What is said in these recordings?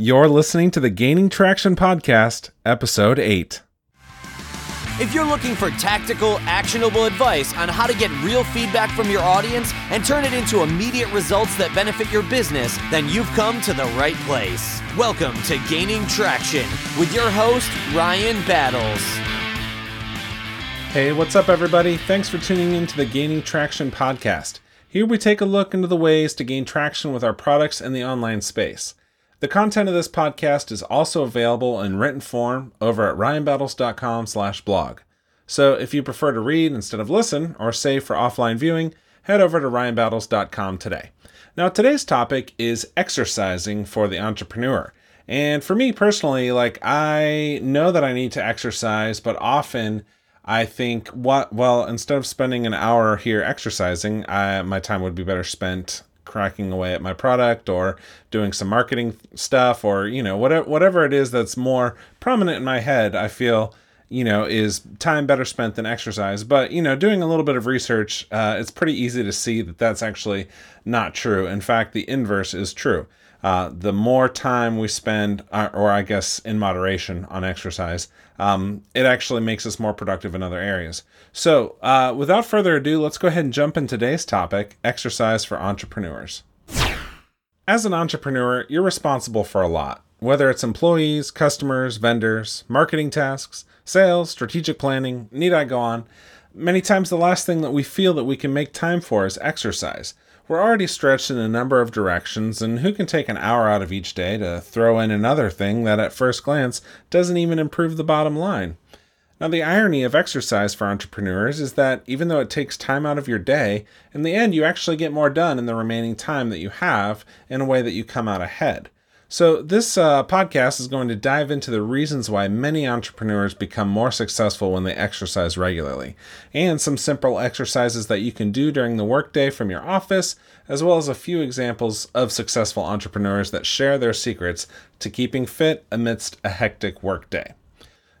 You're listening to the Gaining Traction Podcast, Episode 8. If you're looking for tactical, actionable advice on how to get real feedback from your audience and turn it into immediate results that benefit your business, then you've come to the right place. Welcome to Gaining Traction with your host, Ryan Battles. Hey, what's up, everybody? Thanks for tuning in to the Gaining Traction Podcast. Here we take a look into the ways to gain traction with our products in the online space. The content of this podcast is also available in written form over at ryanbattles.com slash blog. So if you prefer to read instead of listen or save for offline viewing, head over to ryanbattles.com today. Now today's topic is exercising for the entrepreneur. And for me personally, like I know that I need to exercise, but often I think what well instead of spending an hour here exercising, I, my time would be better spent cracking away at my product or doing some marketing stuff or you know whatever whatever it is that's more prominent in my head i feel you know is time better spent than exercise. But you know doing a little bit of research uh, it's pretty easy to see that that's actually not true. In fact the inverse is true uh, the more time we spend, uh, or I guess in moderation, on exercise, um, it actually makes us more productive in other areas. So, uh, without further ado, let's go ahead and jump into today's topic exercise for entrepreneurs. As an entrepreneur, you're responsible for a lot, whether it's employees, customers, vendors, marketing tasks, sales, strategic planning, need I go on? Many times, the last thing that we feel that we can make time for is exercise. We're already stretched in a number of directions, and who can take an hour out of each day to throw in another thing that at first glance doesn't even improve the bottom line? Now, the irony of exercise for entrepreneurs is that even though it takes time out of your day, in the end, you actually get more done in the remaining time that you have in a way that you come out ahead. So, this uh, podcast is going to dive into the reasons why many entrepreneurs become more successful when they exercise regularly, and some simple exercises that you can do during the workday from your office, as well as a few examples of successful entrepreneurs that share their secrets to keeping fit amidst a hectic workday.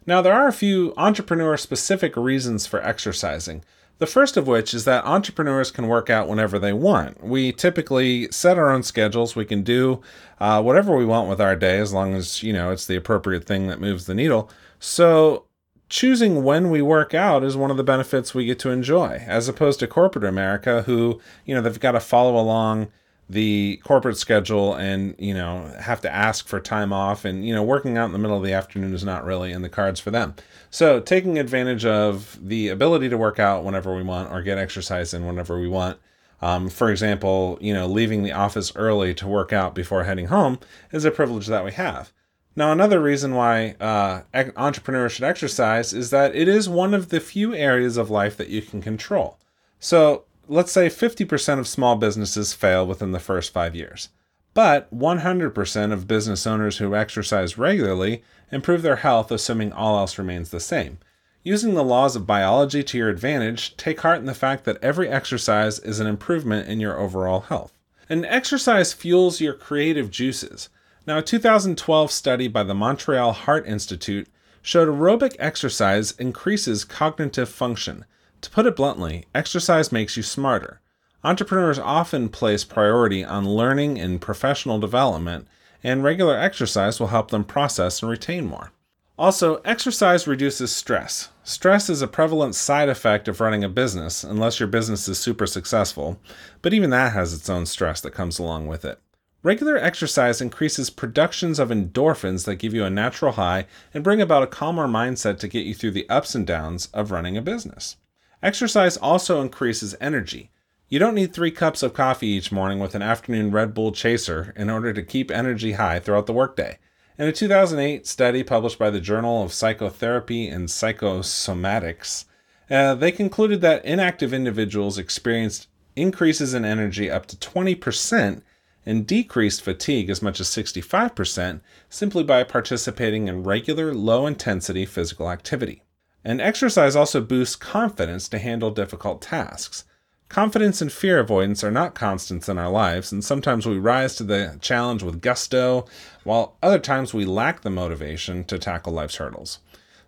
Now, there are a few entrepreneur specific reasons for exercising. The first of which is that entrepreneurs can work out whenever they want. We typically set our own schedules. We can do uh, whatever we want with our day as long as, you know, it's the appropriate thing that moves the needle. So choosing when we work out is one of the benefits we get to enjoy, as opposed to corporate America, who, you know, they've got to follow along the corporate schedule and you know have to ask for time off and you know working out in the middle of the afternoon is not really in the cards for them. So taking advantage of the ability to work out whenever we want or get exercise in whenever we want um, for example you know leaving the office early to work out before heading home is a privilege that we have. Now another reason why uh, entrepreneurs should exercise is that it is one of the few areas of life that you can control. So let's say 50% of small businesses fail within the first five years. But 100% of business owners who exercise regularly improve their health, assuming all else remains the same. Using the laws of biology to your advantage, take heart in the fact that every exercise is an improvement in your overall health. And exercise fuels your creative juices. Now, a 2012 study by the Montreal Heart Institute showed aerobic exercise increases cognitive function, to put it bluntly, exercise makes you smarter. Entrepreneurs often place priority on learning and professional development, and regular exercise will help them process and retain more. Also, exercise reduces stress. Stress is a prevalent side effect of running a business, unless your business is super successful, but even that has its own stress that comes along with it. Regular exercise increases productions of endorphins that give you a natural high and bring about a calmer mindset to get you through the ups and downs of running a business. Exercise also increases energy. You don't need three cups of coffee each morning with an afternoon Red Bull chaser in order to keep energy high throughout the workday. In a 2008 study published by the Journal of Psychotherapy and Psychosomatics, uh, they concluded that inactive individuals experienced increases in energy up to 20% and decreased fatigue as much as 65% simply by participating in regular low intensity physical activity. And exercise also boosts confidence to handle difficult tasks. Confidence and fear avoidance are not constants in our lives, and sometimes we rise to the challenge with gusto, while other times we lack the motivation to tackle life's hurdles.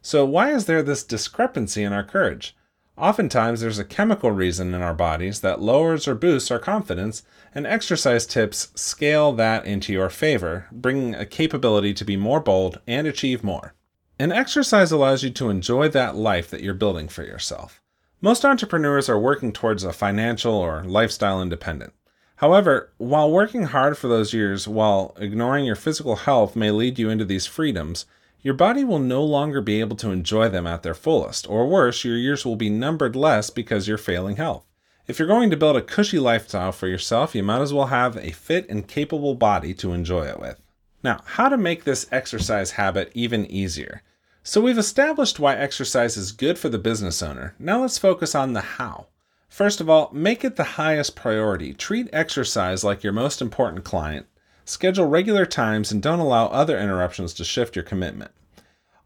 So, why is there this discrepancy in our courage? Oftentimes, there's a chemical reason in our bodies that lowers or boosts our confidence, and exercise tips scale that into your favor, bringing a capability to be more bold and achieve more. And exercise allows you to enjoy that life that you're building for yourself. Most entrepreneurs are working towards a financial or lifestyle independent. However, while working hard for those years while ignoring your physical health may lead you into these freedoms, your body will no longer be able to enjoy them at their fullest, or worse, your years will be numbered less because you're failing health. If you're going to build a cushy lifestyle for yourself, you might as well have a fit and capable body to enjoy it with. Now, how to make this exercise habit even easier? So, we've established why exercise is good for the business owner. Now, let's focus on the how. First of all, make it the highest priority. Treat exercise like your most important client Schedule regular times and don't allow other interruptions to shift your commitment.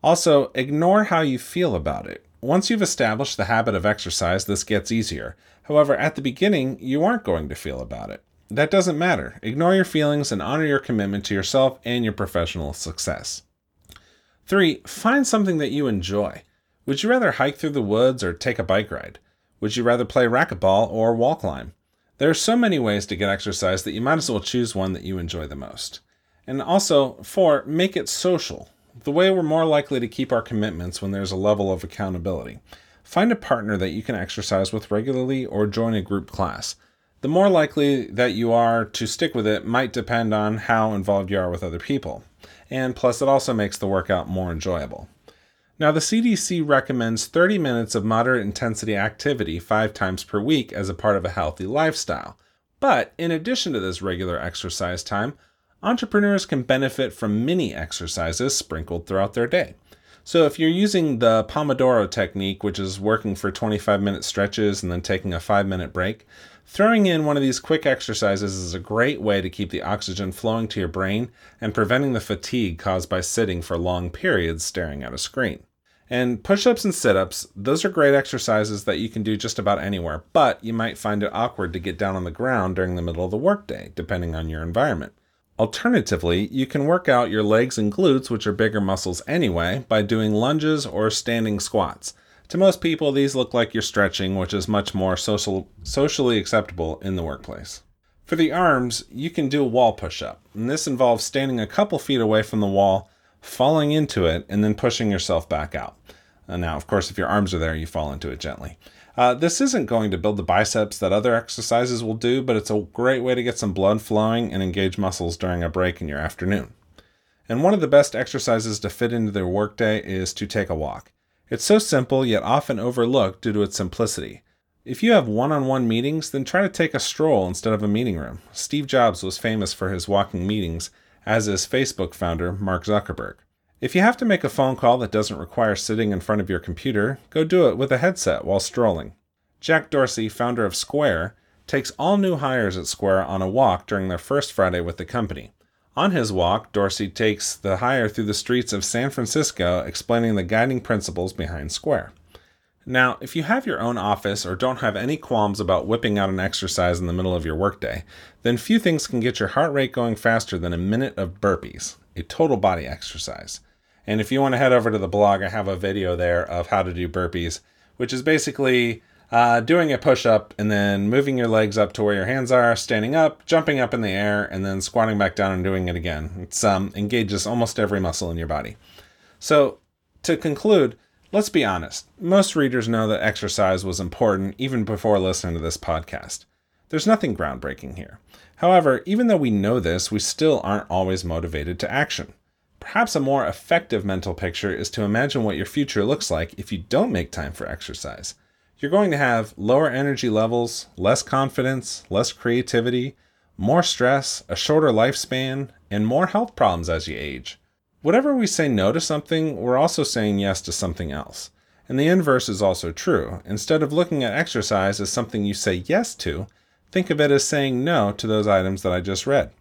Also, ignore how you feel about it. Once you've established the habit of exercise, this gets easier. However, at the beginning, you aren't going to feel about it. That doesn't matter. Ignore your feelings and honor your commitment to yourself and your professional success. 3. Find something that you enjoy. Would you rather hike through the woods or take a bike ride? Would you rather play racquetball or wall climb? There are so many ways to get exercise that you might as well choose one that you enjoy the most. And also, four, make it social. The way we're more likely to keep our commitments when there's a level of accountability. Find a partner that you can exercise with regularly or join a group class. The more likely that you are to stick with it might depend on how involved you are with other people. And plus, it also makes the workout more enjoyable. Now, the CDC recommends 30 minutes of moderate intensity activity five times per week as a part of a healthy lifestyle. But in addition to this regular exercise time, entrepreneurs can benefit from mini exercises sprinkled throughout their day. So, if you're using the Pomodoro technique, which is working for 25 minute stretches and then taking a 5 minute break, throwing in one of these quick exercises is a great way to keep the oxygen flowing to your brain and preventing the fatigue caused by sitting for long periods staring at a screen. And push ups and sit ups, those are great exercises that you can do just about anywhere, but you might find it awkward to get down on the ground during the middle of the workday, depending on your environment. Alternatively, you can work out your legs and glutes, which are bigger muscles anyway, by doing lunges or standing squats. To most people, these look like you're stretching, which is much more social, socially acceptable in the workplace. For the arms, you can do a wall push up, and this involves standing a couple feet away from the wall, falling into it, and then pushing yourself back out. And now, of course, if your arms are there, you fall into it gently. Uh, this isn't going to build the biceps that other exercises will do, but it's a great way to get some blood flowing and engage muscles during a break in your afternoon. And one of the best exercises to fit into their workday is to take a walk. It's so simple yet often overlooked due to its simplicity. If you have one on one meetings, then try to take a stroll instead of a meeting room. Steve Jobs was famous for his walking meetings, as is Facebook founder Mark Zuckerberg. If you have to make a phone call that doesn't require sitting in front of your computer, go do it with a headset while strolling. Jack Dorsey, founder of Square, takes all new hires at Square on a walk during their first Friday with the company. On his walk, Dorsey takes the hire through the streets of San Francisco, explaining the guiding principles behind Square. Now, if you have your own office or don't have any qualms about whipping out an exercise in the middle of your workday, then few things can get your heart rate going faster than a minute of burpees, a total body exercise. And if you want to head over to the blog, I have a video there of how to do burpees, which is basically uh, doing a push up and then moving your legs up to where your hands are, standing up, jumping up in the air, and then squatting back down and doing it again. It's um, engages almost every muscle in your body. So, to conclude, let's be honest. Most readers know that exercise was important even before listening to this podcast. There's nothing groundbreaking here. However, even though we know this, we still aren't always motivated to action. Perhaps a more effective mental picture is to imagine what your future looks like if you don't make time for exercise you're going to have lower energy levels, less confidence, less creativity, more stress, a shorter lifespan, and more health problems as you age. Whatever we say no to something, we're also saying yes to something else. And the inverse is also true. Instead of looking at exercise as something you say yes to, think of it as saying no to those items that I just read.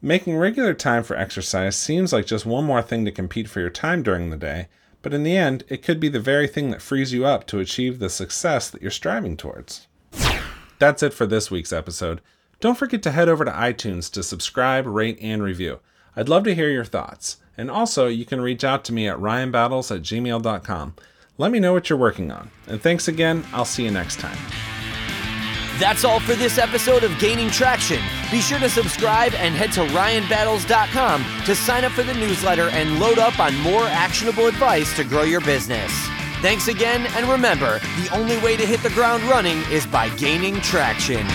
Making regular time for exercise seems like just one more thing to compete for your time during the day, but in the end, it could be the very thing that frees you up to achieve the success that you're striving towards. That's it for this week's episode. Don't forget to head over to iTunes to subscribe, rate, and review. I'd love to hear your thoughts. And also, you can reach out to me at ryanbattles at gmail.com. Let me know what you're working on. And thanks again. I'll see you next time. That's all for this episode of Gaining Traction. Be sure to subscribe and head to ryanbattles.com to sign up for the newsletter and load up on more actionable advice to grow your business. Thanks again, and remember the only way to hit the ground running is by gaining traction.